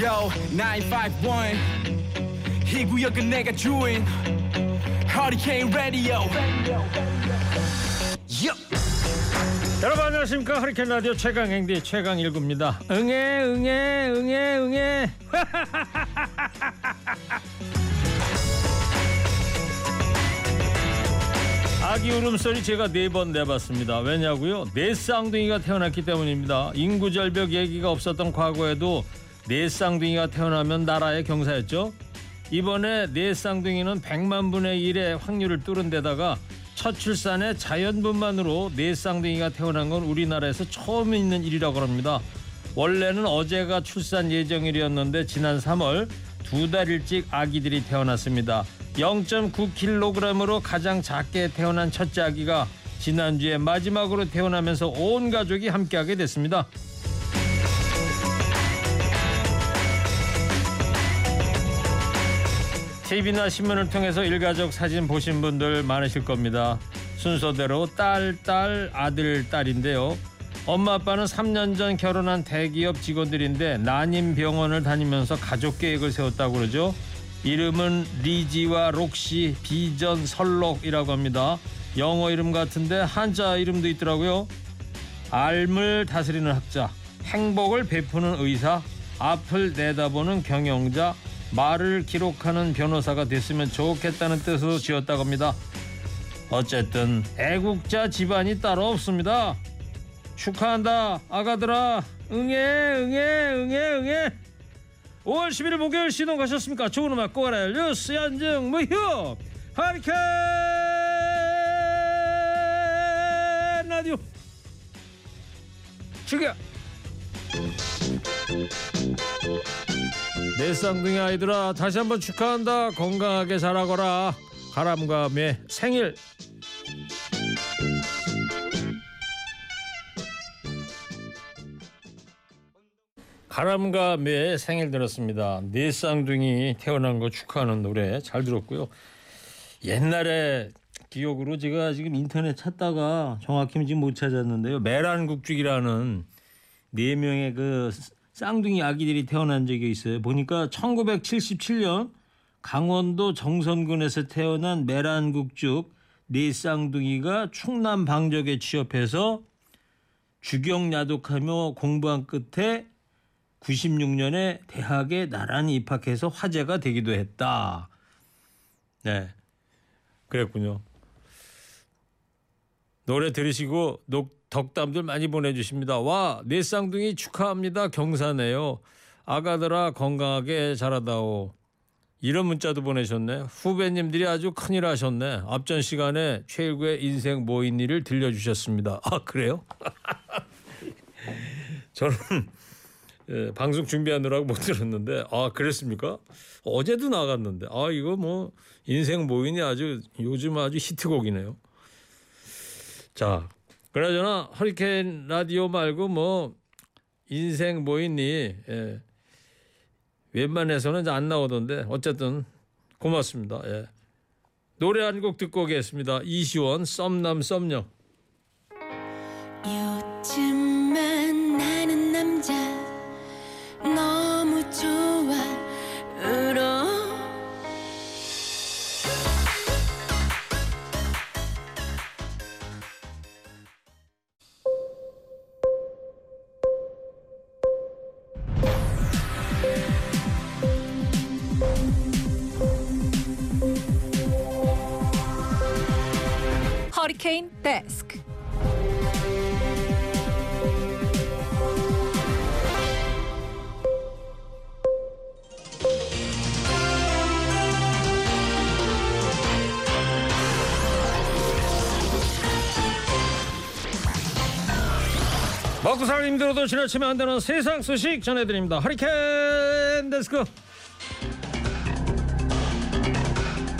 Yo 951 이 구역은 내가 주인. Radio. Yo. 여러분 안녕하십니까? 허리케인 라디오 최강 행디 최강 일구입니다. 응애 응애 응애 응애. 아기 울음소리 제가 네 번 내봤습니다. 왜냐고요? 네 쌍둥이가 태어났기 때문입니다. 인구 절벽 얘기가 없었던 과거에도 네 쌍둥이가 태어나면 나라의 경사였죠 이번에 네 쌍둥이는 100만 분의 1의 확률을 뚫은 데다가 첫 출산에 자연분만으로 네 쌍둥이가 태어난 건 우리나라에서 처음 있는 일이라고 합니다. 원래는 어제가 출산 예정일이었는데 지난 3월 두 달 일찍 아기들이 태어났습니다. 0.9kg으로 가장 작게 태어난 첫째 아기가 지난주에 마지막으로 태어나면서 온 가족이 함께하게 됐습니다. TV나 신문을 통해서 일가족 사진 보신 분들 많으실 겁니다. 순서대로 딸, 딸, 아들, 딸인데요. 엄마 아빠는 3년 전 결혼한 대기업 직원들인데 난임 병원을 다니면서 가족 계획을 세웠다고 그러죠. 이름은 리지와 록시, 비전, 설록이라고 합니다. 영어 이름 같은데 한자 이름도 있더라고요. 삶을 다스리는 학자, 행복을 베푸는 의사, 앞을 내다보는 경영자, 말을 기록하는 변호사가 됐으면 좋겠다는 뜻으로 지었다고 합니다. 어쨌든 애국자 집안이 따로 없습니다. 축하한다 아가들아 응애 응애 응애 응애 5월 11일 목요일 시동 가셨습니까? 좋은 음악 꼬라요 뉴스 연정 무휴 하리케인 라디오 죽여 내 쌍둥이 아이들아 다시 한번 축하한다. 건강하게 자라거라. 가람과 매 생일. 가람과 매 생일 들었습니다. 네 쌍둥이 태어난 거 축하하는 노래 잘 들었고요. 옛날에 기억으로 제가 지금 인터넷 찾다가 정확히 지금 못 찾았는데요. 메란국죽이라는 네 명의 그 쌍둥이 아기들이 태어난 적이 있어요. 보니까 1977년 강원도 정선군에서 태어난 메란국죽 네 쌍둥이가 충남 방적에 취업해서 주경야독하며 공부한 끝에 96년에 대학에 나란히 입학해서 화제가 되기도 했다. 네. 그랬군요. 노래 들으시고 녹, 덕담들 많이 보내주십니다. 와, 네 쌍둥이 축하합니다. 경사네요. 아가들아 건강하게 자라다오. 이런 문자도 보내셨네. 후배님들이 아주 큰일 하셨네. 앞전 시간에 최일구의 인생 모인 일을 들려주셨습니다. 아 그래요? 저는 예, 방송 준비하느라고 못 들었는데 아 그랬습니까? 어제도 나갔는데 아 이거 뭐 인생 모인이 아주 요즘 아주 히트곡이네요. 자 그나저나 허리케인 라디오 말고 뭐 인생 모인이 예. 웬만해서는 안 나오던데 어쨌든 고맙습니다. 예. 노래 한 곡 듣고 오겠습니다. 이시원 썸남 썸녀. 지나치면 안 되는 세상 소식 전해드립니다. 허리케인 데스크.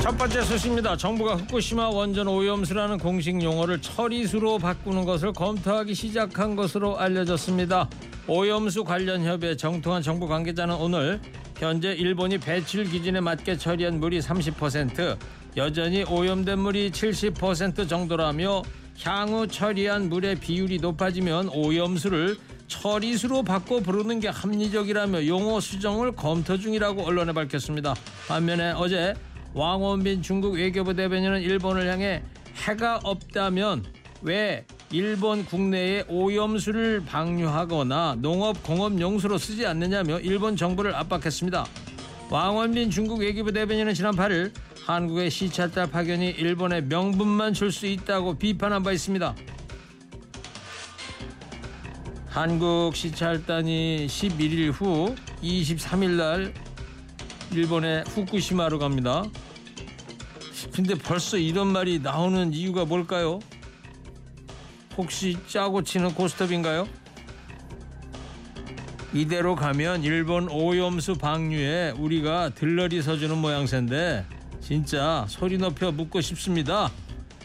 첫 번째 소식입니다. 정부가 후쿠시마 원전 오염수라는 공식 용어를 처리수로 바꾸는 것을 검토하기 시작한 것으로 알려졌습니다. 오염수 관련 협의에 정통한 정부 관계자는 오늘 현재 일본이 배출 기준에 맞게 처리한 물이 30%, 여전히 오염된 물이 70% 정도라며 향후 처리한 물의 비율이 높아지면 오염수를 처리수로 바꿔 부르는 게 합리적이라며 용어 수정을 검토 중이라고 언론에 밝혔습니다. 반면에 어제 왕원빈 중국 외교부 대변인은 일본을 향해 해가 없다면 왜 일본 국내에 오염수를 방류하거나 농업 공업 용수로 쓰지 않느냐며 일본 정부를 압박했습니다. 왕원빈 중국 외교부 대변인은 지난 8일 한국의 시찰달 파견이 일본에 명분만 줄 수 있다고 비판한 바 있습니다. 한국 시찰단이 11일 후 23일 날 일본의 후쿠시마로 갑니다. 근데 벌써 이런 말이 나오는 이유가 뭘까요? 혹시 짜고 치는 고스톱인가요? 이대로 가면 일본 오염수 방류에 우리가 들러리 서주는 모양새인데 진짜 소리 높여 묻고 싶습니다.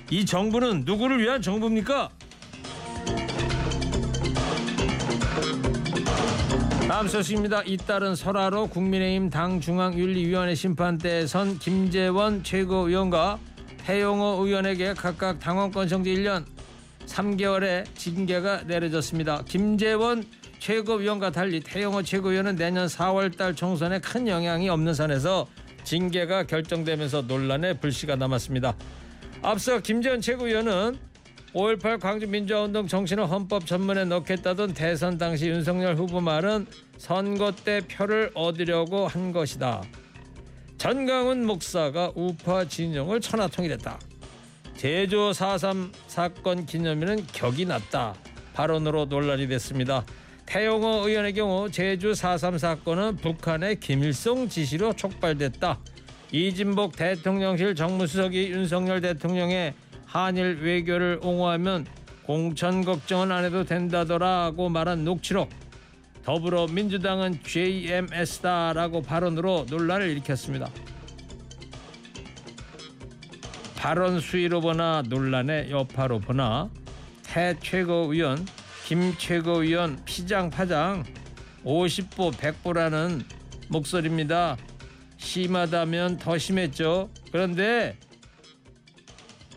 이 정부는 누구를 위한 정부입니까? 다음 소식입니다. 잇따른 설화로 국민의힘 당 중앙윤리위원회 심판대에 선 김재원 최고위원과 태용호 의원에게 각각 당원권 정지 1년 3개월의 징계가 내려졌습니다. 김재원 최고위원과 달리 태용호 최고위원은 내년 4월달 총선에 큰 영향이 없는 선에서 징계가 결정되면서 논란의 불씨가 남았습니다. 앞서 김재원 최고위원은 5.18 광주민주화운동 정신을 헌법 전문에 넣겠다던 대선 당시 윤석열 후보 말은 선거 때 표를 얻으려고 한 것이다. 전강훈 목사가 우파 진영을 천하통일했다. 제조 4.3 사건 기념일은 격이 낮다. 발언으로 논란이 됐습니다. 태용호 의원의 경우 제주 4.3 사건은 북한의 김일성 지시로 촉발됐다. 이진복 대통령실 정무수석이 윤석열 대통령의 한일 외교를 옹호하면 공천 걱정은 안 해도 된다더라고 말한 녹취록 더불어민주당은 JMS다라고 발언으로 논란을 일으켰습니다. 발언 수위로 보나 논란의 여파로 보나 태 최고위원 김 최고위원 피장파장 50보 100보라는 목소리입니다. 심하다면 더 심했죠. 그런데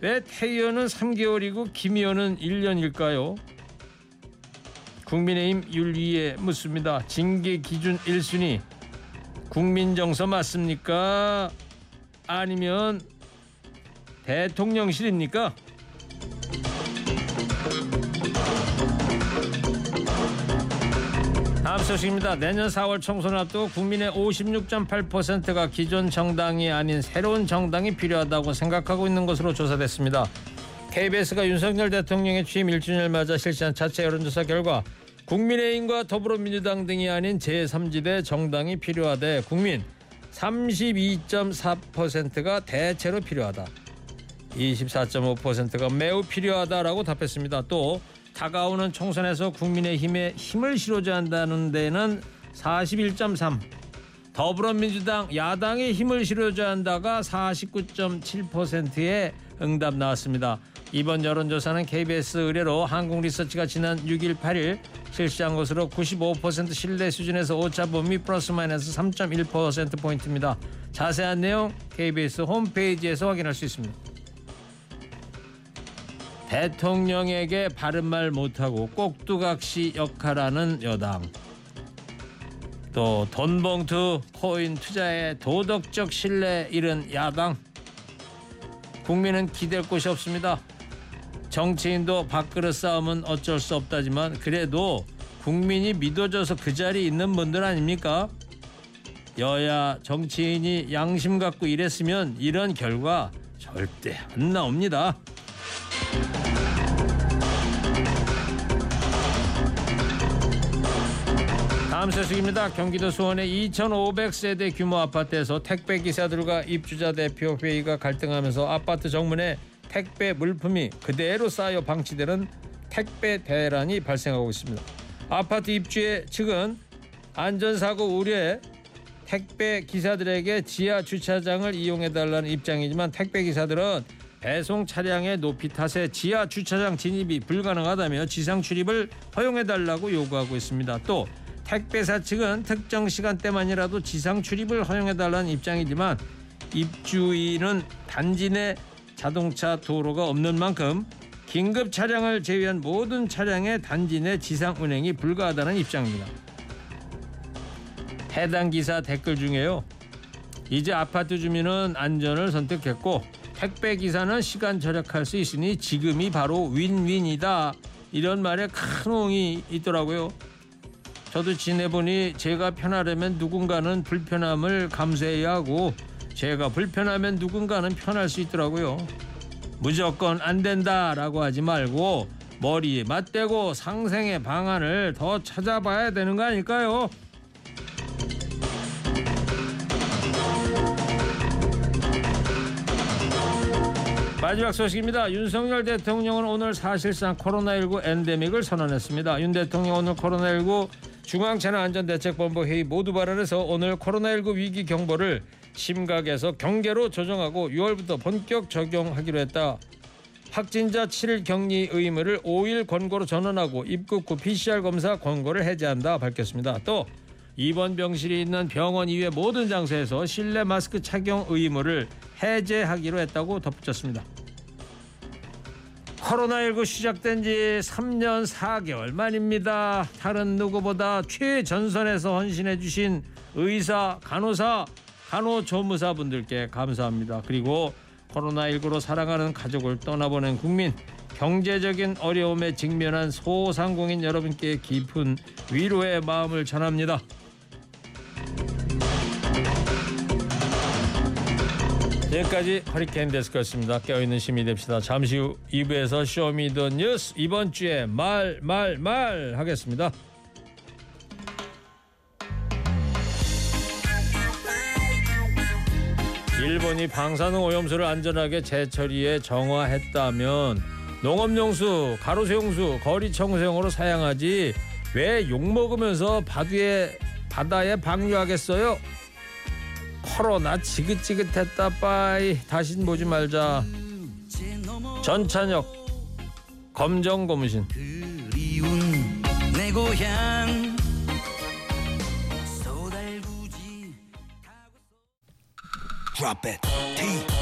왜태 의원은 3개월이고 김 의원은 1년일까요? 국민의힘 윤리에 묻습니다. 징계 기준 1순위 국민정서 맞습니까? 아니면 대통령실입니까? 다음 소식입니다. 내년 4월 총선 앞두고 국민의 56.8%가 기존 정당이 아닌 새로운 정당이 필요하다고 생각하고 있는 것으로 조사됐습니다. KBS가 윤석열 대통령의 취임 1주년을 맞아 실시한 자체 여론조사 결과 국민의힘과 더불어민주당 등이 아닌 제3지대 정당이 필요하대 국민 32.4%가 대체로 필요하다. 24.5%가 매우 필요하다라고 답했습니다. 또 다가오는 총선에서 국민의힘에 힘을 실어줘야 한다는 데는 41.3 더불어민주당 야당에 힘을 실어줘야 한다가 49.7%의 응답 나왔습니다. 이번 여론조사는 KBS 의뢰로 한국리서치가 지난 6일 8일 실시한 것으로 95% 신뢰 수준에서 오차 범위 플러스 마이너스 3.1%포인트입니다. 자세한 내용 KBS 홈페이지에서 확인할 수 있습니다. 대통령에게 바른 말 못하고 꼭두각시 역할하는 여당. 또 돈봉투 코인 투자에 도덕적 신뢰 잃은 야당. 국민은 기댈 곳이 없습니다. 정치인도 밥그릇 싸움은 어쩔 수 없다지만 그래도 국민이 믿어줘서 그 자리에 있는 분들 아닙니까? 여야 정치인이 양심 갖고 일했으면 이런 결과 절대 안 나옵니다. 다음 소식입니다. 경기도 수원의 2,500세대 규모 아파트에서 택배 기사들과 입주자 대표 회의가 갈등하면서 아파트 정문에 택배 물품이 그대로 쌓여 방치되는 택배 대란이 발생하고 있습니다. 아파트 입주의 측은 안전사고 우려에 택배 기사들에게 지하 주차장을 이용해 달라는 입장이지만 택배 기사들은 배송 차량의 높이 탓에 지하 주차장 진입이 불가능하다며 지상 출입을 허용해 달라고 요구하고 있습니다. 또 택배사 측은 특정 시간대만이라도 지상 출입을 허용해 달라는 입장이지만 입주인은 단지 내 자동차 도로가 없는 만큼 긴급 차량을 제외한 모든 차량의 단지 내 지상 운행이 불가하다는 입장입니다. 해당 기사 댓글 중에요. 이제 아파트 주민은 안전을 선택했고 택배 기사는 시간 절약할 수 있으니 지금이 바로 윈윈이다. 이런 말에 큰 호응이 있더라고요. 저도 지내보니 제가 편하려면 누군가는 불편함을 감수해야 하고 제가 불편하면 누군가는 편할 수 있더라고요. 무조건 안 된다라고 하지 말고 머리에 맞대고 상생의 방안을 더 찾아봐야 되는 거 아닐까요? 마지막 소식입니다. 윤석열 대통령은 오늘 사실상 코로나19 엔데믹을 선언했습니다. 윤 대통령 오늘 코로나19 중앙재난안전대책본부 회의 모두 발언해서 오늘 코로나19 위기 경보를 심각에서 경계로 조정하고 6월부터 본격 적용하기로 했다. 확진자 7일 격리 의무를 5일 권고로 전환하고 입국 후 PCR 검사 권고를 해제한다 밝혔습니다. 또 입원 병실이 있는 병원 이외 모든 장소에서 실내 마스크 착용 의무를 해제하기로 했다고 덧붙였습니다. 코로나19 시작된 지 3년 4개월 만입니다. 다른 누구보다 최전선에서 헌신해 주신 의사, 간호사, 간호조무사 분들께 감사합니다. 그리고 코로나19로 살아가는 가족을 떠나보낸 국민, 경제적인 어려움에 직면한 소상공인 여러분께 깊은 위로의 마음을 전합니다. 여기까지 허리케인 데스크였습니다. 깨어있는 시민이 됩시다. 잠시 후 2부에서 쇼미더 뉴스 이번 주에 말 말 말 하겠습니다. 일본이 방사능 오염수를 안전하게 재처리해 정화했다면 농업용수, 가로수용수, 거리청소용으로 사용하지 왜 욕먹으면서 바다에, 바다에 방류하겠어요? 코로나 지긋지긋했다 빠이. 다신 보지 말자. 전찬혁 검정 고무신. 그리운 내 고향. 소달구지 Drop it. TBS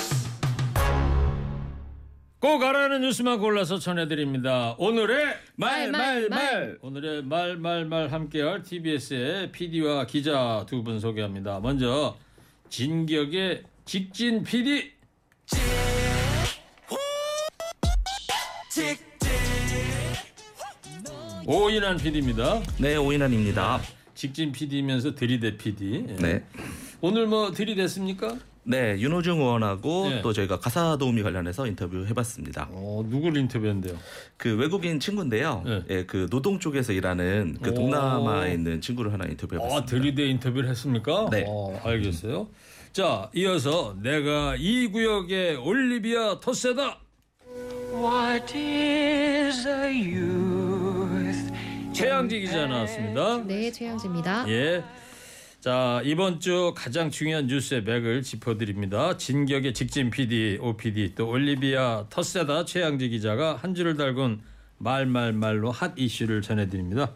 꼭 알아는 뉴스만 골라서 전해드립니다. 오늘의 말, 말, 말. 오늘의 말 말 말 함께할 TBS의 PD와 기자 두 분 소개합니다. 먼저 진격의 직진 PD 오인환 PD입니다. 네 오인환입니다 직진 PD면서 들이대 PD. 예. 네. 오늘 뭐 들이댔습니까? 네 윤호중 의원하고 네. 또 저희가 가사 도우미 관련해서 인터뷰 해봤습니다 어, 누굴 인터뷰했는데요? 그 외국인 친구인데요 네. 예, 그 노동 쪽에서 일하는 그 오. 동남아에 있는 친구를 하나 인터뷰해봤습니다 아, 들이대 인터뷰를 했습니까? 네. 어, 알겠어요. 자, 이어서 내가 이 구역의 올리비아 토세다. What is a youth? 최양지 기자 나왔습니다. 네, 최영지입니다. 예. 자, 이번 주 가장 중요한 뉴스의 맥을 짚어드립니다. 진격의 직진 PD, OPD, 또 올리비아 터세다 최양지 기자가 한 줄을 달군 말말말로 핫 이슈를 전해드립니다.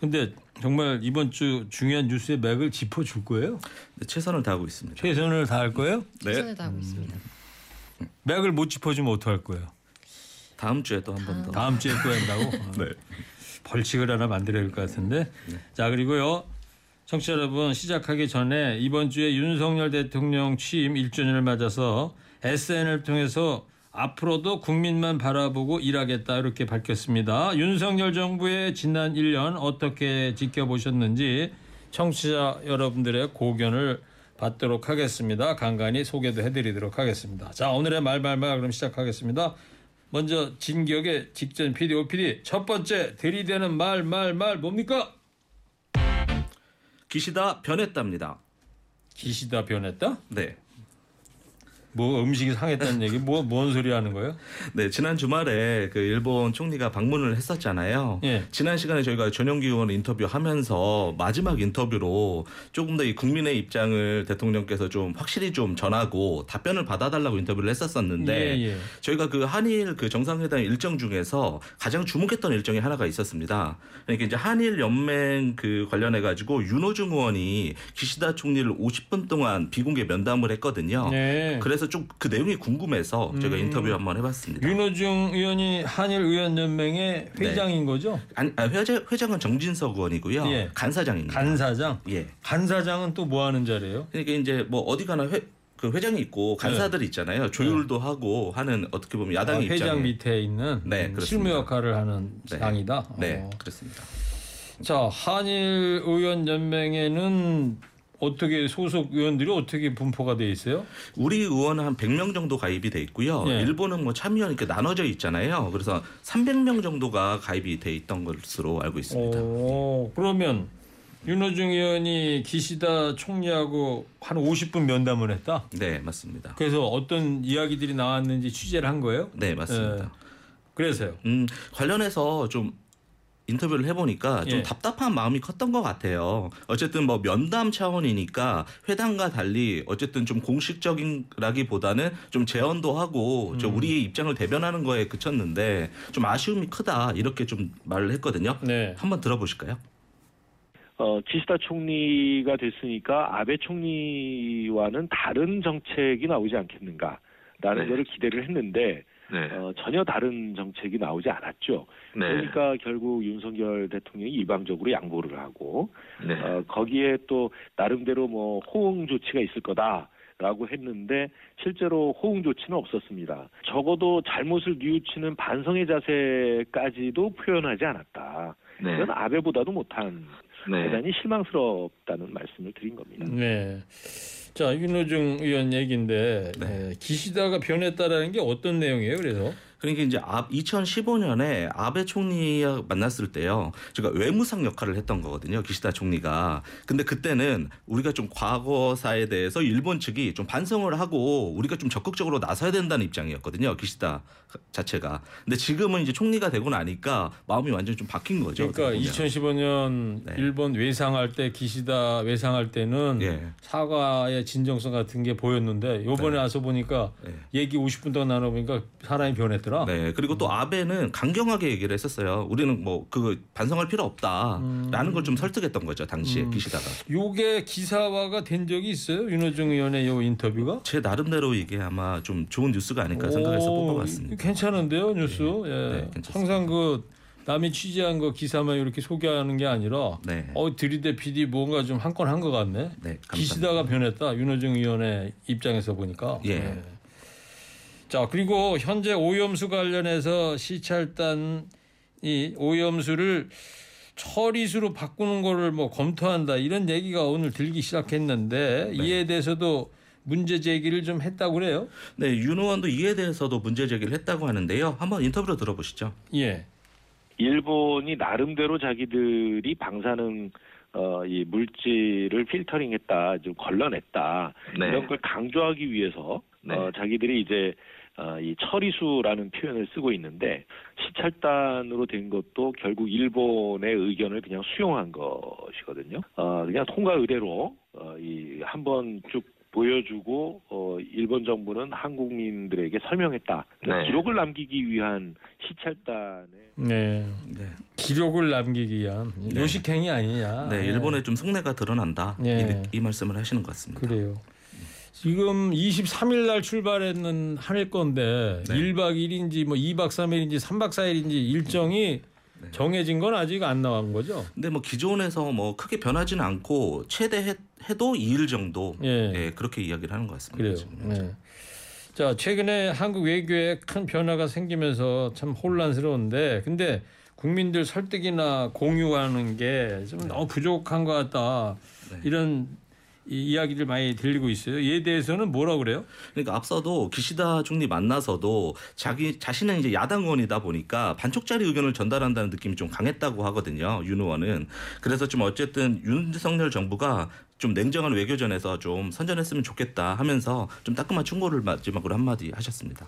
근데 정말 이번 주 중요한 뉴스의 맥을 짚어줄 거예요? 네, 최선을 다하고 있습니다 최선을 다할 거예요? 최선을 다하고 있습니다. 맥을 못 짚어주면 어떡할 거예요? 다음 주에 또 한 번 더 다음 주에 또 한다고? 네. 벌칙을 하나 만들어야 될것 같은데. 자 그리고요. 청취자 여러분 시작하기 전에 이번 주에 윤석열 대통령 취임 1주년을 맞아서 SN을 통해서 앞으로도 국민만 바라보고 일하겠다 이렇게 밝혔습니다. 윤석열 정부의 지난 1년 어떻게 지켜보셨는지 청취자 여러분들의 고견을 받도록 하겠습니다. 간간히 소개도 해드리도록 하겠습니다. 자 오늘의 말말말 그럼 시작하겠습니다. 먼저 진격의 직전 PD, OPD 첫 번째 들이대는 말 말 말 뭡니까? 기시다 변했답니다 기시다 변했다? 네 뭐 음식이 상했다는 얘기 뭐 뭔 소리 하는 거예요? 네, 지난 주말에 그 일본 총리가 방문을 했었잖아요. 예. 지난 시간에 저희가 전용기 의원 인터뷰하면서 마지막 인터뷰로 조금 더 이 국민의 입장을 대통령께서 좀 확실히 좀 전하고 답변을 받아달라고 인터뷰를 했었었는데 예, 예. 저희가 그 한일 그 정상회담 일정 중에서 가장 주목했던 일정이 하나가 있었습니다. 그러니까 이제 한일 연맹 그 관련해 가지고 윤호중 의원이 기시다 총리를 50분 동안 비공개 면담을 했거든요. 네. 그래서 좀 그 내용이 궁금해서 제가 음. 인터뷰 한번 해봤습니다. 윤호중 의원이 한일 의원 연맹의 회장인 거죠? 아니, 아, 회장, 회장은 정진석 의원이고요. 예. 간사장입니다. 간사장. 예. 간사장은 또 뭐 하는 자리예요? 그러니까 이제 뭐 어디 가나 회, 그 회장이 있고 간사들이 있잖아요. 조율도 하고 하는 어떻게 보면 아, 야당의 회장 입장에 밑에 있는 네. 실무 역할을 하는 네. 장이다. 네, 어. 그렇습니다. 자 한일 의원 연맹에는 어떻게 소속 의원들이 어떻게 분포가 돼 있어요? 우리 의원은 한 100명 정도 가입이 돼 있고요. 예. 일본은 뭐 참여는 이렇게 나눠져 있잖아요. 그래서 300명 정도가 가입이 돼 있던 것으로 알고 있습니다. 오, 그러면 윤호중 의원이 기시다 총리하고 한 50분 면담을 했다. 네, 맞습니다. 그래서 어떤 이야기들이 나왔는지 취재를 한 거예요? 네, 맞습니다. 예. 그래서요. 음, 관련해서 좀 인터뷰를 해보니까 좀 예. 답답한 마음이 컸던 것 같아요. 어쨌든 뭐 면담 차원이니까 회담과 달리 어쨌든 좀 공식적인라기보다는 좀 제언도 하고 음. 좀 우리의 입장을 대변하는 거에 그쳤는데 좀 아쉬움이 크다 이렇게 좀 말을 했거든요. 네. 한번 들어보실까요? 어, 기시다 총리가 됐으니까 아베 총리와는 다른 정책이 나오지 않겠는가라는 네. 거를 기대를 했는데 네. 어, 전혀 다른 정책이 나오지 않았죠. 네. 그러니까 결국 윤석열 대통령이 일방적으로 양보를 하고 네. 어, 거기에 또 나름대로 뭐 호응 조치가 있을 거다 라고 했는데 실제로 호응 조치는 없었습니다. 적어도 잘못을 뉘우치는 반성의 자세까지도 표현하지 않았다. 네. 이건 아베보다도 못한 네. 대단히 실망스럽다는 말씀을 드린 겁니다. 네. 자 윤호중 의원 얘기인데 네. 예, 기시다가 변했다라는 게 어떤 내용이에요? 그래서 그러니까 이제 2015년에 아베 총리와 만났을 때요. 제가 외무상 역할을 했던 거거든요. 기시다 총리가. 근데 그때는 우리가 좀 과거사에 대해서 일본 측이 좀 반성을 하고 우리가 좀 적극적으로 나서야 된다는 입장이었거든요. 기시다 자체가. 근데 지금은 이제 총리가 되고 나니까 마음이 완전 좀 바뀐 거죠. 그러니까 어떻게 보면. 2015년 네. 일본 외상할 때 기시다 외상할 때는 예. 사과의 진정성 같은 게 보였는데 요번에 네. 와서 보니까 네. 얘기 50분 동안 나눠 보니까 사람이 변했더라. 네. 그리고 또 아베는 강경하게 얘기를 했었어요. 우리는 뭐 그 반성할 필요 없다라는 걸좀 설득했던 거죠. 당시에 음. 기시다가. 요게 기사화가 된 적이 있어요? 윤호중 의원의 요 인터뷰가? 제 나름대로 이게 아마 좀 좋은 뉴스가 아닐까 생각해서 오, 뽑아봤습니다. 괜찮은데요, 뉴스? 예. 네, 괜찮습니다. 항상 그 남이 취재한 거 기사만 이렇게 소개하는 게 아니라 네. 어 들이대 PD 뭔가 좀 한 건 한 것 같네. 네. 기시다가 변했다. 윤호중 의원의 입장에서 보니까. 예. 네. 자 그리고 현재 오염수 관련해서 시찰단이 오염수를 처리수로 바꾸는 거를 뭐 검토한다 이런 얘기가 오늘 들기 시작했는데 네. 이에 대해서도 문제 제기를 좀 했다고 그래요? 네, 윤 의원도 이에 대해서도 문제 제기를 했다고 하는데요. 한번 인터뷰로 들어보시죠. 예. 일본이 나름대로 자기들이 방사능 어, 이 물질을 필터링했다, 좀 걸러냈다 네. 이런 걸 강조하기 위해서 네. 어, 자기들이 이제 어, 이 처리수라는 표현을 쓰고 있는데 시찰단으로 된 것도 결국 일본의 의견을 그냥 수용한 것이거든요. 어, 그냥 통과 의뢰로 어, 이 한번 쭉 보여주고 어, 일본 정부는 한국민들에게 설명했다. 네. 기록을 남기기 위한 시찰단의 네. 네, 기록을 남기기 위한 네. 요식행위 아니냐. 네, 일본의 좀 속내가 드러난다. 네. 이, 이 말씀을 하시는 것 같습니다. 그래요. 지금 23일 날 출발했는 한일 건데 네. 1박 2일인지 뭐 2박 3일인지 3박 4일인지 일정이 네. 정해진 건 아직 안 나온 거죠? 근데 뭐 기존에서 뭐 크게 변하지는 않고 최대 해, 해도 2일 정도 예. 예, 그렇게 이야기를 하는 것 같습니다. 그래요. 네. 자, 최근에 한국 외교에 큰 변화가 생기면서 참 혼란스러운데 근데 국민들 설득이나 공유하는 게좀 너무 부족한 것 같다. 네. 이런 이 이야기를 많이 들리고 있어요. 이에 대해서는 뭐라 그래요? 그러니까 앞서도 기시다 총리 만나서도 자기 자신은 이제 야당 의원이다 보니까 반쪽짜리 의견을 전달한다는 느낌이 좀 강했다고 하거든요. 윤 의원은 그래서 좀 어쨌든 윤석열 정부가 좀 냉정한 외교전에서 좀 선전했으면 좋겠다 하면서 좀 따끔한 충고를 마지막으로 한마디 하셨습니다.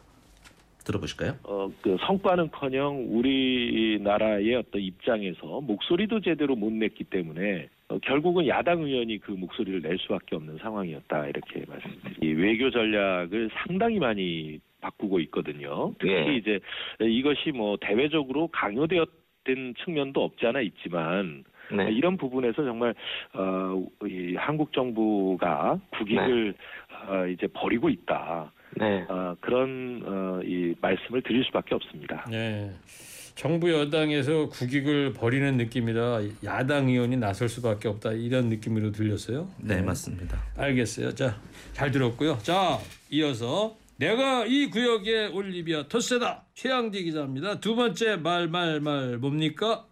들어보실까요? 어, 그 성과는커녕 우리나라의 어떤 입장에서 목소리도 제대로 못 냈기 때문에 어, 결국은 야당 의원이 그 목소리를 낼 수밖에 없는 상황이었다 이렇게 말씀드립니다. 이 외교 전략을 상당히 많이 바꾸고 있거든요. 특히 예. 이제 이것이 뭐 대외적으로 강요되었던 측면도 없지 않아 있지만 네. 이런 부분에서 정말 어, 이 한국 정부가 국익을 어, 이제 버리고 있다. 네. 어, 그런 어, 이 말씀을 드릴 수밖에 없습니다. 네. 정부 여당에서 국익을 버리는 느낌이라 야당 의원이 나설 수밖에 없다 이런 느낌으로 들렸어요. 네, 맞습니다. 알겠어요. 자, 잘 들었고요. 자, 이어서 내가 이 구역의 올리비아 토세다 최양지 기자입니다. 두 번째 말 말 말 뭡니까?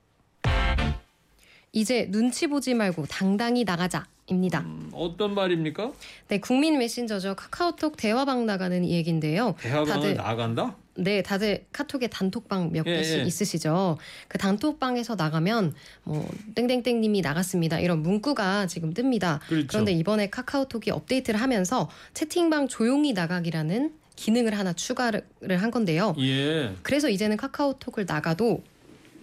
이제 눈치 보지 말고 당당히 나가자 입니다. 어떤 말입니까? 네, 국민 메신저죠. 카카오톡 대화방 나가는 이 얘긴데요. 대화방을 다들 나간다? 네, 다들 카톡에 단톡방 몇 예, 개씩 예. 있으시죠. 그 단톡방에서 나가면 뭐 땡땡땡님이 나갔습니다. 이런 문구가 지금 뜹니다. 그렇죠. 그런데 이번에 카카오톡이 업데이트를 하면서 채팅방 조용히 나가기라는 기능을 하나 추가를 한 건데요. 예. 그래서 이제는 카카오톡을 나가도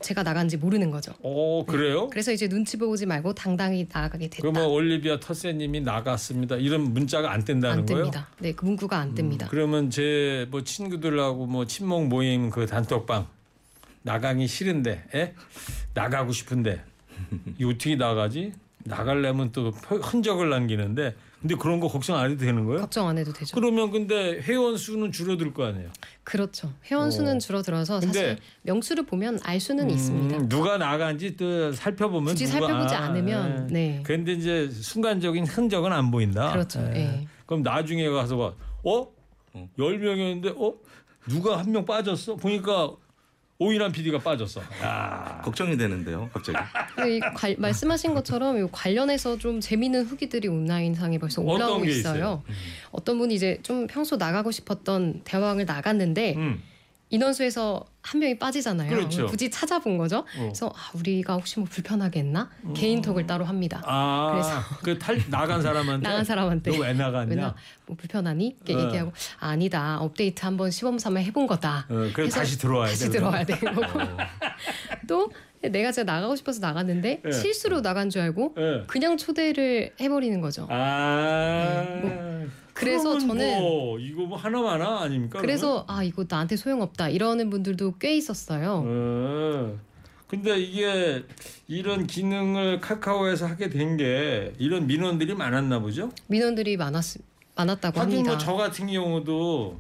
제가 나간지 모르는 거죠. 어, 그래요? 그래서 이제 눈치 보지 말고 당당히 나가게 됐다. 그러면 올리비아 터세님이 나갔습니다. 이런 문자가 안 뜬다는 안 거예요? 뜹니다. 네, 그 문구가 안 뜹니다. 그러면 제 뭐 친구들하고 뭐 친목 모임 그 단톡방 나가기 싫은데 에? 나가고 싶은데 이 어떻게 나가지? 나가려면 또 표- 흔적을 남기는데 근데 그런 거 걱정 안 해도 되는 거예요? 걱정 안 해도 되죠. 그러면 근데 회원 수는 줄어들 거 아니에요? 그렇죠. 회원 수는 어. 줄어들어서 사실 명수를 보면 알 수는 음, 있습니다. 누가 나간지 또 살펴보면 굳이 누가- 살펴보지 아, 않으면 예. 네. 그런데 이제 순간적인 흔적은 안 보인다. 그렇죠. 예. 그럼 나중에 가서 봐. 어? 어. 열 명이었는데 어? 누가 한 명 빠졌어? 보니까 오인환 PD가 빠졌어. 야. 걱정이 되는데요, 갑자기. 근데 이 관- 말씀하신 것처럼 이 관련해서 좀 재미있는 후기들이 온라인상에 벌써 어떤 올라오고 게 있어요. 있어요? 어떤 분이 이제 좀 평소 나가고 싶었던 대화방을 나갔는데 음. 인원수에서 한 명이 빠지잖아요. 그렇죠. 굳이 찾아본 거죠. 어. 그래서 아, 우리가 혹시 뭐 불편하게 했나? 개인 톡을 따로 합니다. 아, 그탈 나간 사람한테 나간 사람한테. 너 왜 나갔냐? 왜냐 뭐 불편하니? 이렇게 어. 얘기하고 아, 니다 업데이트 한번 시범 삼아 해본 거다. 어, 그래서 다시 들어와야 다시 돼. 들어와야 돼. 또 내가 진짜 나가고 싶어서 나갔는데 예. 실수로 나간 줄 알고 예. 그냥 초대를 해버리는 거죠. 아. 네, 그래서 그러면 저는- 뭐 이거 뭐 하나마나 아닙니까? 그래서 아 이거 나한테 소용없다 이러는 분들도 꽤 있었어요. 어. 근데 이게 이런 기능을 카카오에서 하게 된 게 이런 민원들이 많았나 보죠? 민원들이 많았 많았다고 하긴 합니다. 뭐저 같은 경우도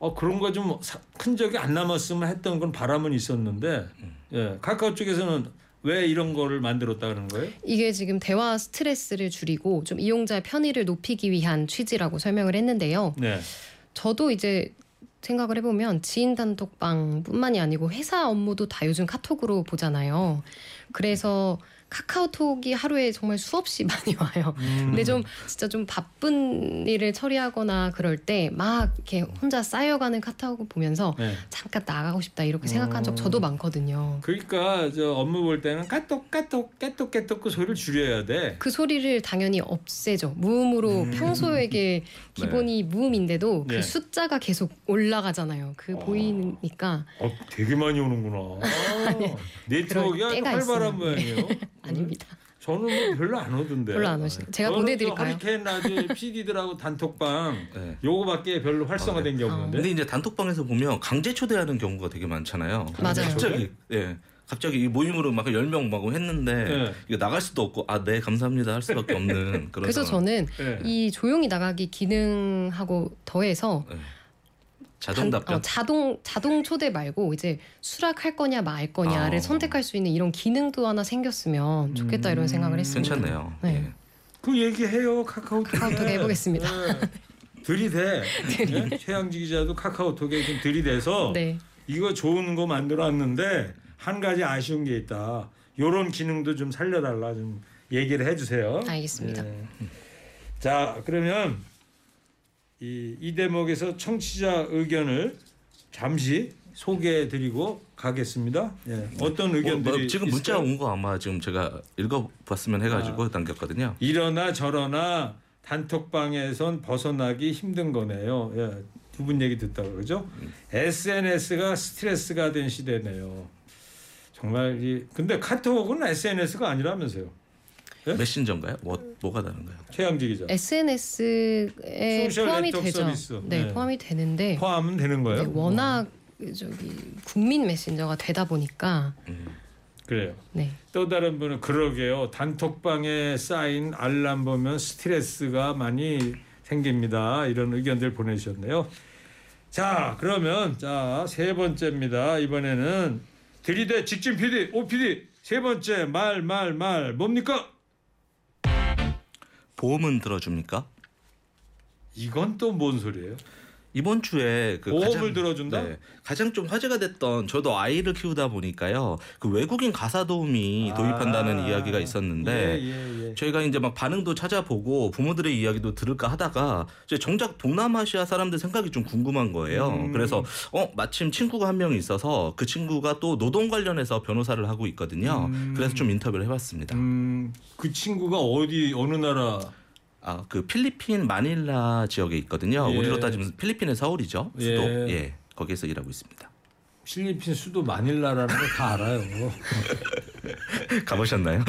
어 그런 거 좀 큰 적이 안 남았으면 했던 건 바람은 있었는데 예 카카오 쪽에서는 왜 이런 거를 만들었다 그러는 거예요? 이게 지금 대화 스트레스를 줄이고 좀 이용자의 편의를 높이기 위한 취지라고 설명을 했는데요. 네. 저도 이제 생각을 해보면 지인 단톡방뿐만이 아니고 회사 업무도 다 요즘 카톡으로 보잖아요. 그래서 카카오톡이 하루에 정말 수없이 많이 와요. 음. 근데 좀 진짜 좀 바쁜 일을 처리하거나 그럴 때 막 이렇게 혼자 쌓여가는 카톡을 보면서 네. 잠깐 나가고 싶다 이렇게 생각한 적 음. 저도 많거든요. 그러니까 저 업무 볼 때는 까똑 까똑 깨똑 깨똑 그 소리를 줄여야 돼. 그 소리를 당연히 없애죠. 무음으로 음. 평소에게 기본이 무음인데도 네. 그 숫자가 계속 올라가잖아요. 그 어. 보이니까 어, 되게 많이 오는구나. 네트워크가 아주 때가 활발한. 모양이에요. 아닙니다. 저는 뭐 별로 안 오던데. 별로 안 오시네. 제가 보내드릴까요? 저 허리케인 라디오 PD들하고 단톡방 네. 요거밖에 별로 활성화된 게 없는데. 근데 이제 단톡방에서 보면 강제 초대하는 경우가 되게 많잖아요. 맞아요. 갑자기 예. 갑자기 이 모임으로 막 10명 막 했는데 네. 이거 나갈 수도 없고 아 네 감사합니다 할 수밖에 없는 그런 그래서 상황. 저는 네. 이 조용히 나가기 기능하고 더해서 자동 단- 답변 어, 자동 자동 초대 말고 이제 수락할 거냐 말 거냐를 아. 선택할 수 있는 이런 기능도 하나 생겼으면 좋겠다 음, 이런 생각을 했습니다. 괜찮네요. 네. 예. 그 얘기해요 카카오톡에. 카카오톡에 해보겠습니다. 네. 들이대. 네? 최양지 기자도 카카오톡에 좀 들이대서 네. 이거 좋은 거 만들어왔는데 한 가지 아쉬운 게 있다. 요런 기능도 좀 살려달라 좀 얘기를 해주세요. 알겠습니다. 네. 자 그러면 이, 이 대목에서 청취자 의견을 잠시 소개해드리고 가겠습니다. 예. 어떤 뭐, 의견들이 뭐 지금 문자? 온 거 아마 지금 제가 읽어봤으면 해가지고 남겼거든요. 이러나 저러나 단톡방에선 벗어나기 힘든 거네요. 예, 두분 얘기 듣다 그러죠. SNS가 스트레스가 된 시대네요. 정말 이 근데 카톡은 SNS가 아니라면서요. 예? 메신저인가요? 뭐 뭐가 다른가요? 최양지 기자. SNS에 social 포함이 네트워크 되죠. 서비스. 네, 네. 포함이 되는데 포함은 되는 거예요? 네, 워낙 저기 국민 메신저가 되다 보니까 그래요. 네. 또 다른 분은 그러게요. 단톡방에 쌓인 알람 보면 스트레스가 많이 생깁니다. 이런 의견들 보내주셨네요. 자, 그러면 자 세 번째입니다. 이번에는 들이대 직진 PD, 오 PD 세 번째 말 말 말 뭡니까? 보험은 들어줍니까? 이건 또 뭔 소리예요? 이번 주에 그 보험을 들어준다? 네, 가장 좀 화제가 됐던 저도 아이를 키우다 보니까요. 그 외국인 가사 도우미 도입한다는 아. 이야기가 있었는데 예, 예, 예. 저희가 이제 막 반응도 찾아보고 부모들의 이야기도 들을까 하다가 이제 정작 동남아시아 사람들 생각이 좀 궁금한 거예요. 음. 그래서 어 마침 친구가 한 명 있어서 그 친구가 또 노동 관련해서 변호사를 하고 있거든요. 음. 그래서 좀 인터뷰를 해봤습니다. 음, 그 친구가 어디 어느 나라? 아 그 필리핀 마닐라 지역에 있거든요. 예. 우리로 따지면 필리핀의 서울이죠. 수도. 예. 예. 거기에서 일하고 있습니다. 필리핀 수도 마닐라라는 거다 알아요. 가보셨나요?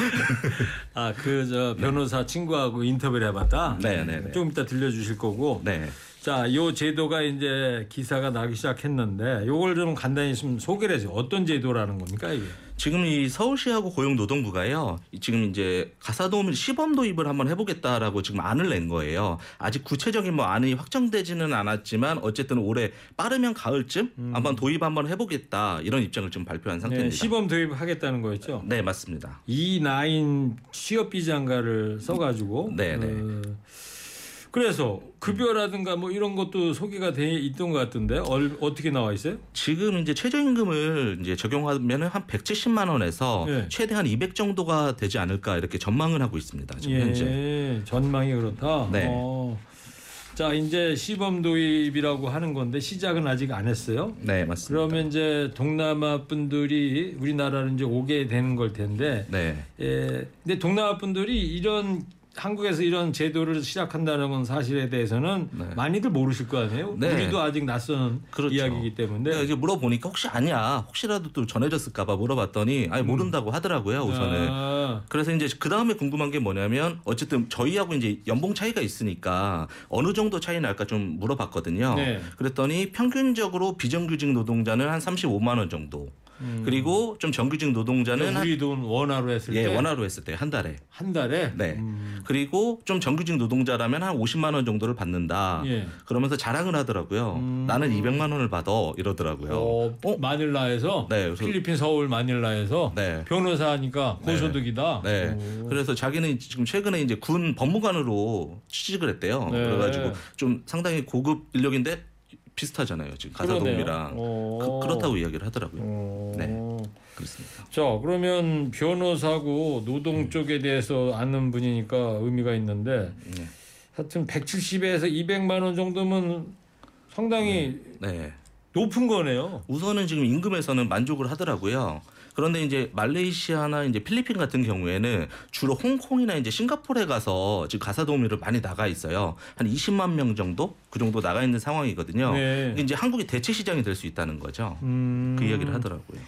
아 그 저 변호사 친구하고 인터뷰를 해봤다. 네, 네, 네. 좀 이따 들려주실 거고. 네. 자, 요 제도가 이제 기사가 나기 시작했는데 요걸 좀 간단히 좀 소개를 해주세요. 어떤 제도라는 겁니까 이게? 지금 이 서울시하고 고용노동부가요. 이 지금 이제 가사도우미 시범 도입을 한번 해보겠다라고 지금 안을 낸 거예요. 아직 구체적인 뭐 안이 확정되지는 않았지만 어쨌든 올해 빠르면 가을쯤 한번 도입 한번 해보겠다 이런 입장을 지금 발표한 네, 상태입니다. 시범 도입하겠다는 거였죠. 네 맞습니다. 이나인 취업 비장가를 써가지고. 네, 네. 어, 그래서 급여라든가 뭐 이런 것도 소개가 돼 있던 것 같은데 얼, 어떻게 나와 있어요? 지금 이제 최저임금을 이제 적용하면은 한 170만 원에서 네. 최대 한 200 정도가 되지 않을까 이렇게 전망을 하고 있습니다. 지금 현재. 예, 전망이 그렇다. 네. 어. 자, 이제 시범 도입이라고 하는 건데 시작은 아직 안 했어요. 네 맞습니다. 그러면 이제 동남아 분들이 우리나라로 이제 오게 되는 걸 텐데, 네. 예, 근데 동남아 분들이 이런 한국에서 이런 제도를 시작한다는 건 사실에 대해서는 네. 많이들 모르실 거 아니에요. 네. 우리도 아직 낯선 그렇죠. 이야기이기 때문에. 내가 이제 물어보니까 혹시 아니야 혹시라도 또 전해졌을까봐 물어봤더니 아니 모른다고 하더라고요 우선은. 아, 그래서 이제 그 다음에 궁금한 게 뭐냐면 어쨌든 저희하고 이제 연봉 차이가 있으니까 어느 정도 차이 날까 좀 물어봤거든요. 네. 그랬더니 평균적으로 비정규직 노동자는 한 35만 원 정도. 그리고 좀 정규직 노동자는 한, 우리 돈 원화로 했을 예때한 원화로 했을 때 한 달에. 달에 네. 음, 그리고 좀 정규직 노동자라면 한 50만 원 정도를 받는다. 예. 그러면서 자랑을 하더라고요. 음. 나는 200만 원을 받아 이러더라고요. 어, 어? 마닐라에서 네, 그래서- 필리핀 서울 마닐라에서 네. 변호사니까 네. 고소득이다. 네. 오. 그래서 자기는 지금 최근에 이제 군 법무관으로 취직을 했대요. 네. 그래가지고 좀 상당히 고급 인력인데 비슷하잖아요. 지금 가사도우미랑 그러네요. 그, 렇다고 이야기를 하더라고요. 어. 네. 그렇습니다. 자 그러면 변호사고 노동 쪽에 대해서 아는 분이니까 의미가 있는데 네. 하여튼 170에서 200만 원 정도면 상당히 네. 높은 거네요. 우선은 지금 임금에서는 만족을 하더라고요. 그런데 이제 말레이시아나 이제 필리핀 같은 경우에는 주로 홍콩이나 이제 싱가포르에 가서 지금 가사 도우미를 많이 나가 있어요. 한 20만 명 정도 그 정도 나가 있는 상황이거든요. 네. 이제 한국이 대체 시장이 될 수 있다는 거죠. 음. 그 이야기를 하더라고요.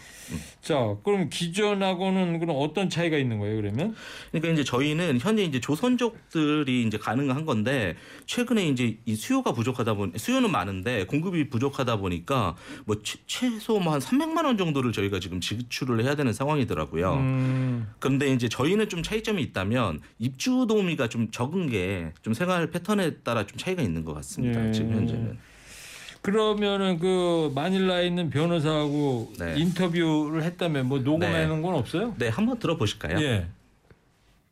자 그럼 기존하고는 그럼 어떤 차이가 있는 거예요 그러면? 그러니까 이제 저희는 현재 이제 조선족들이 이제 가능한 건데 최근에 이제 이 수요가 부족하다 보니 수요는 많은데 공급이 부족하다 보니까 뭐 최, 최소 뭐 한 300만 원 정도를 저희가 지금 지출을 해야 되는 상황이더라고요. 음. 그런데 이제 저희는 좀 차이점이 있다면 입주 도우미가 좀 적은 게 좀 생활 패턴에 따라 좀 차이가 있는 것 같습니다. 예. 지금 현재는. 그러면은 그 마닐라에 있는 변호사하고 네. 인터뷰를 했다면 뭐 녹음하는 건 없어요? 네, 한번 들어보실까요? 예.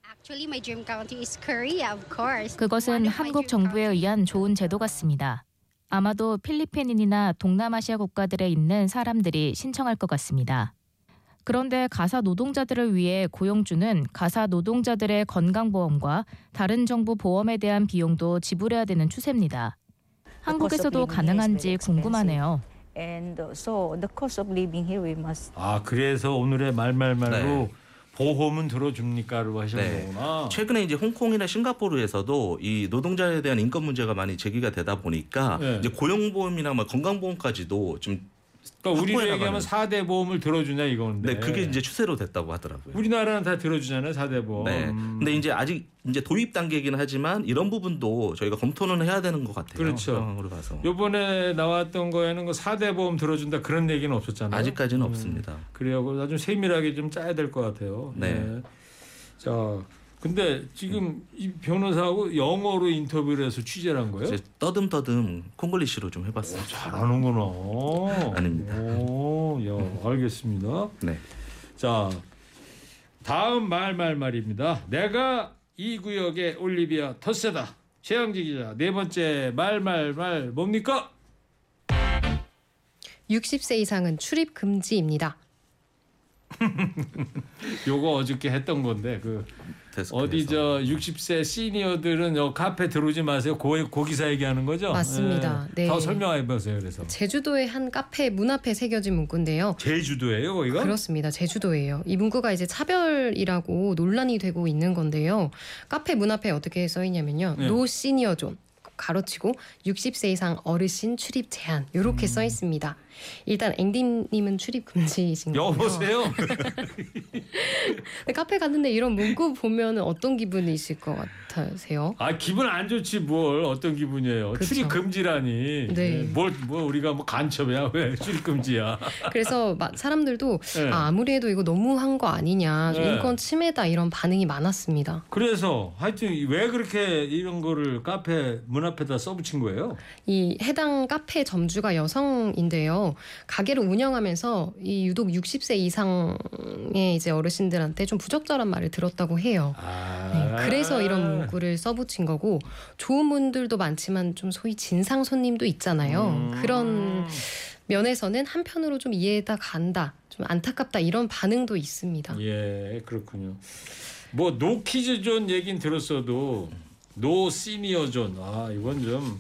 Actually, my dream county is Korea, of course. 그것은 한국 정부에 의한 좋은 제도 같습니다. 아마도 필리핀인이나 동남아시아 국가들에 있는 사람들이 신청할 것 같습니다. 그런데 가사 노동자들을 위해 고용주는 가사 노동자들의 건강보험과 다른 정부 보험에 대한 비용도 지불해야 되는 추세입니다. 한국에서도 가능한지 궁금하네요. and so the cost of living here we must 아 그래서 오늘의 말말말로 네. 보험은 들어줍니까로 하시는 네. 거구나. 최근에 이제 홍콩이나 싱가포르에서도 이 노동자에 대한 인권 문제가 많이 제기가 되다 보니까 네. 이제 고용보험이나 뭐 건강보험까지도 좀 그러니까 우리로 얘기하면. 4대 보험을 들어주냐 이건데. 네, 그게 이제 추세로 됐다고 하더라고요. 우리나라는 다 들어주잖아요 4대 보험. 네. 근데 이제 아직 이제 도입 단계이긴 하지만 이런 부분도 저희가 검토는 해야 되는 것 같아요. 그렇죠. 상황으로 봐서. 요번에 나왔던 거에는 그 4대 보험 들어준다 그런 얘기는 없었잖아요. 아직까지는 음, 없습니다. 그래요. 아주 세밀하게 좀 짜야 될 것 같아요. 네. 자, 근데 지금 이 변호사하고 영어로 인터뷰를 해서 취재를 한 거예요? 이제 떠듬떠듬 콩글리시로 좀 해봤어요. 잘하는구나. 아닙니다. 오, 야, 알겠습니다. 네. 자, 다음 말 말 말입니다. 내가 이 구역의 올리비아 터세다. 최양지 기자 네 번째 말 말 말 뭡니까? 60세 이상은 출입 금지입니다. 요거 어저께 했던 건데 그 데스크에서. 어디 저 60세 시니어들은 요 카페 들어오지 마세요. 고, 고기사 얘기하는 거죠? 맞습니다. 예. 네. 더 설명해 보세요. 그래서 제주도의 한 카페 문 앞에 새겨진 문구인데요. 제주도예요, 거기가? 그렇습니다. 제주도예요. 이 문구가 이제 차별이라고 논란이 되고 있는 건데요. 카페 문 앞에 어떻게 써 있냐면요. 네. no senior zone 가로치고 60세 이상 어르신 출입 제한 이렇게 써 있습니다. 일단 앵디님은 출입 금지이신 거고요. 여보세요. 근데 카페 갔는데 이런 문구 보면 어떤 기분이실 것 같으세요? 아 기분 안 좋지 뭘 어떤 기분이에요? 그쵸. 출입 금지라니. 네. 뭘 뭐 우리가 뭐 간첩이야 왜 출입 금지야? 그래서 마- 사람들도 네. 아, 아무리 해도 이거 너무한 거 아니냐, 좀 네. 인권 침해다 이런 반응이 많았습니다. 그래서 하여튼 왜 그렇게 이런 거를 카페 문 앞에다 써붙인 거예요? 이 해당 카페 점주가 여성인데요. 가게를 운영하면서 이 유독 60세 이상의 이제 어르신들한테 좀 부적절한 말을 들었다고 해요. 아. 네, 그래서 이런 문구를 써붙인 거고 좋은 분들도 많지만 좀 소위 진상 손님도 있잖아요. 음. 그런 면에서는 한편으로 좀 이해가 간다, 좀 안타깝다 이런 반응도 있습니다. 예, 그렇군요. 뭐 노키즈 존 얘긴 들었어도 노 시니어 존 아 이건 좀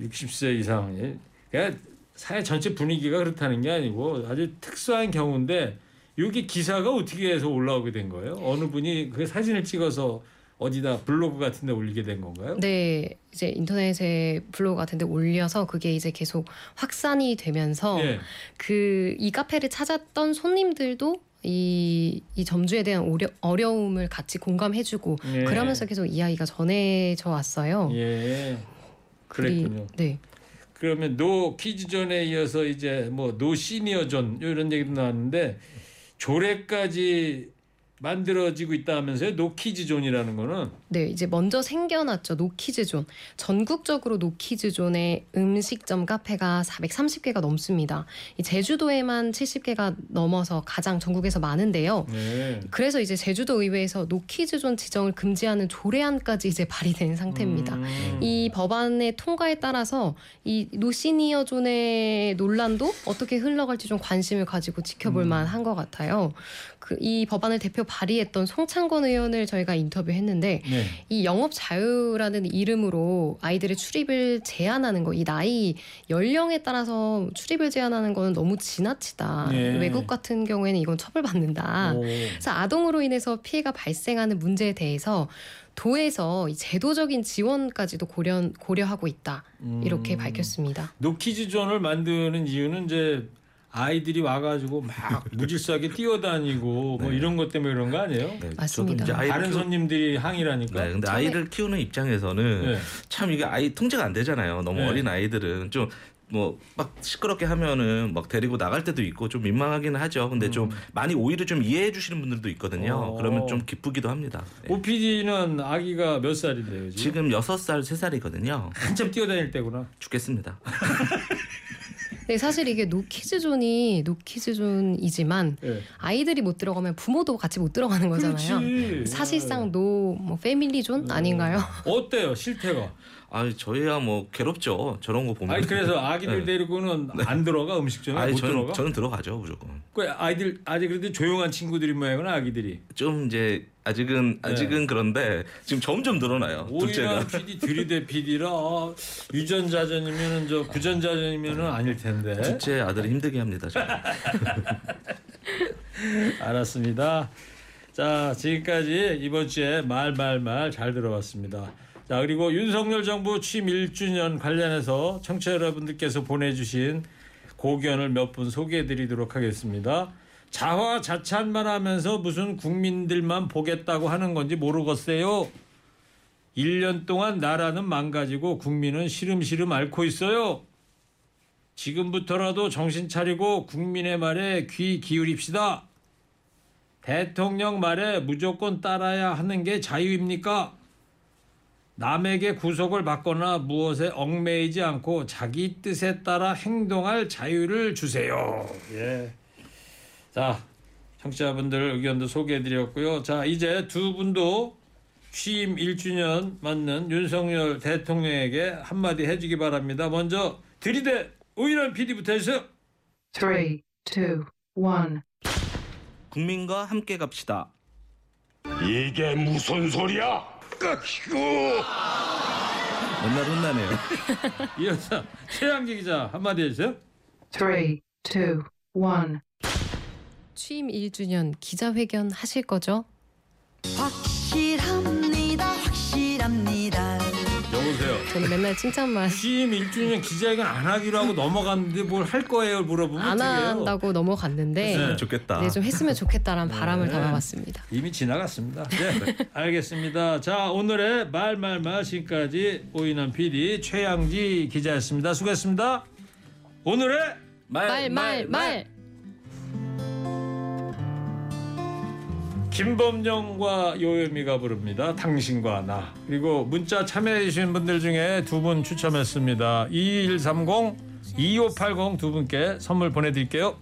60세 이상 예. 그러니까 사회 전체 분위기가 그렇다는 게 아니고 아주 특수한 경우인데 여기 기사가 어떻게 해서 올라오게 된 거예요? 어느 분이 그 사진을 찍어서 어디다 블로그 같은 데 올리게 된 건가요? 네, 이제 인터넷에 블로그 같은 데 올려서 그게 이제 계속 확산이 되면서 예. 그이 카페를 찾았던 손님들도 이, 이 점주에 대한 어려, 어려움을 같이 공감해주고 예. 그러면서 계속 이야기가 전해져 왔어요. 예. 그리- 그랬군요. 네. 그러면 노 키즈존에 이어서 이제 뭐 노 시니어존 이런 얘기도 나왔는데 조례까지 만들어지고 있다면서요? 노 키즈존이라는 거는 네, 이제 먼저 생겨났죠. 노키즈존. 전국적으로 노키즈존의 음식점 카페가 430개가 넘습니다. 이 제주도에만 70개가 넘어서 가장 전국에서 많은데요. 네. 그래서 이제 제주도 의회에서 노키즈존 지정을 금지하는 조례안까지 이제 발의된 상태입니다. 음. 이 법안의 통과에 따라서 이 노시니어 존의 논란도 어떻게 흘러갈지 좀 관심을 가지고 지켜볼 음. 만한 것 같아요. 그 이 법안을 대표 발의했던 송창권 의원을 저희가 인터뷰했는데 네. 이 영업 자유라는 이름으로 아이들의 출입을 제한하는 거, 이 나이 연령에 따라서 출입을 제한하는 거는 너무 지나치다. 네. 외국 같은 경우에는 이건 처벌받는다. 오. 그래서 아동으로 인해서 피해가 발생하는 문제에 대해서 도에서 이 제도적인 지원까지도 고려 고려하고 있다 이렇게 음. 밝혔습니다. 노키즈존을 만드는 이유는 이제 아이들이 와가지고 막 무질서하게 뛰어다니고 뭐 네. 이런 것 때문에 그런 거 아니에요? 네, 맞습니다. 저도 이제 아이를 다른 키우- 손님들이 항의라니까. 네, 근데 아이를 키우는 입장에서는 네. 참 이게 아이 통제가 안 되잖아요. 너무 네. 어린 아이들은 좀 뭐막 시끄럽게 하면은 막 데리고 나갈 때도 있고 좀 민망하기는 하죠. 근데 좀 많이 오히려 좀 이해해 주시는 분들도 있거든요. 음. 어. 그러면 좀 기쁘기도 합니다. 네. 오피디는 아기가 몇 살인데요? 지금? 지금 여섯 살, 세 살이거든요. 한참 뛰어다닐 때구나. 죽겠습니다. 근데 사실 이게 노키즈존이 노키즈존이지만 예. 아이들이 못 들어가면 부모도 같이 못 들어가는 거잖아요. 그렇지. 사실상 노 뭐 패밀리존 아닌가요? 어때요 실태가? 아 저희야 뭐 괴롭죠. 저런 거 보면. 아니 그래서 아기들 네. 데리고는 안 들어가 음식점에 아니 못 저는 들어가? 저는 들어가죠 무조건. 그 아이들 아직 그래도 조용한 친구들이 모양이구나 아기들이. 좀 이제 아직은 아직은 그런데 지금 점점 늘어나요. 둘째가. PD 들이대 PD라 아, 유전자전이면은 저 부전자전이면은 아닐 텐데. 둘째 아들을 힘들게 합니다. 알았습니다. 자 지금까지 이번 주에 말말말 잘 들어봤습니다. 자 그리고 윤석열 정부 취임 1주년 관련해서 청취자 여러분들께서 보내주신 고견을 몇 분 소개해드리도록 하겠습니다. 자화자찬만 하면서 무슨 국민들만 보겠다고 하는 건지 모르겠어요. 1년 동안 나라는 망가지고 국민은 시름시름 앓고 있어요. 지금부터라도 정신 차리고 국민의 말에 귀 기울입시다. 대통령 말에 무조건 따라야 하는 게 자유입니까? 남에게 구속을 받거나 무엇에 얽매이지 않고 자기 뜻에 따라 행동할 자유를 주세요. 예. 자, 청취자분들 의견도 소개해드렸고요. 자, 이제 두 분도 취임 1주년 맞는 윤석열 대통령에게 한마디 해주기 바랍니다. 먼저 들이대 오일환 PD부터 해주세요. Three, two, one. 국민과 함께 갑시다. 이게 무슨 소리야? 끄시고 맨날 혼나네요. 이어서 최양기 기자 한마디 해주세요. Three, two, one. 취임 1주년 기자회견 하실 거죠? 확실합 저는 맨날 칭찬만 취임 1주년 기자회견 안 하기로 하고 넘어갔는데 뭘 할 거예요 물어보면 안 어떡해요? 한다고 넘어갔는데 네. 좋겠다. 네, 좀 했으면 좋겠다라는 바람을 네. 담아봤습니다. 이미 지나갔습니다. 네, 알겠습니다. 자 오늘의 말말말 지금까지 오인환 PD 최양지 기자였습니다. 수고했습니다. 오늘의 말말 말. 김범정과 요요미가 부릅니다. 당신과 나. 그리고 문자 참여해 주신 분들 중에 두 분 추첨했습니다. 2130, 2580 두 분께 선물 보내드릴게요.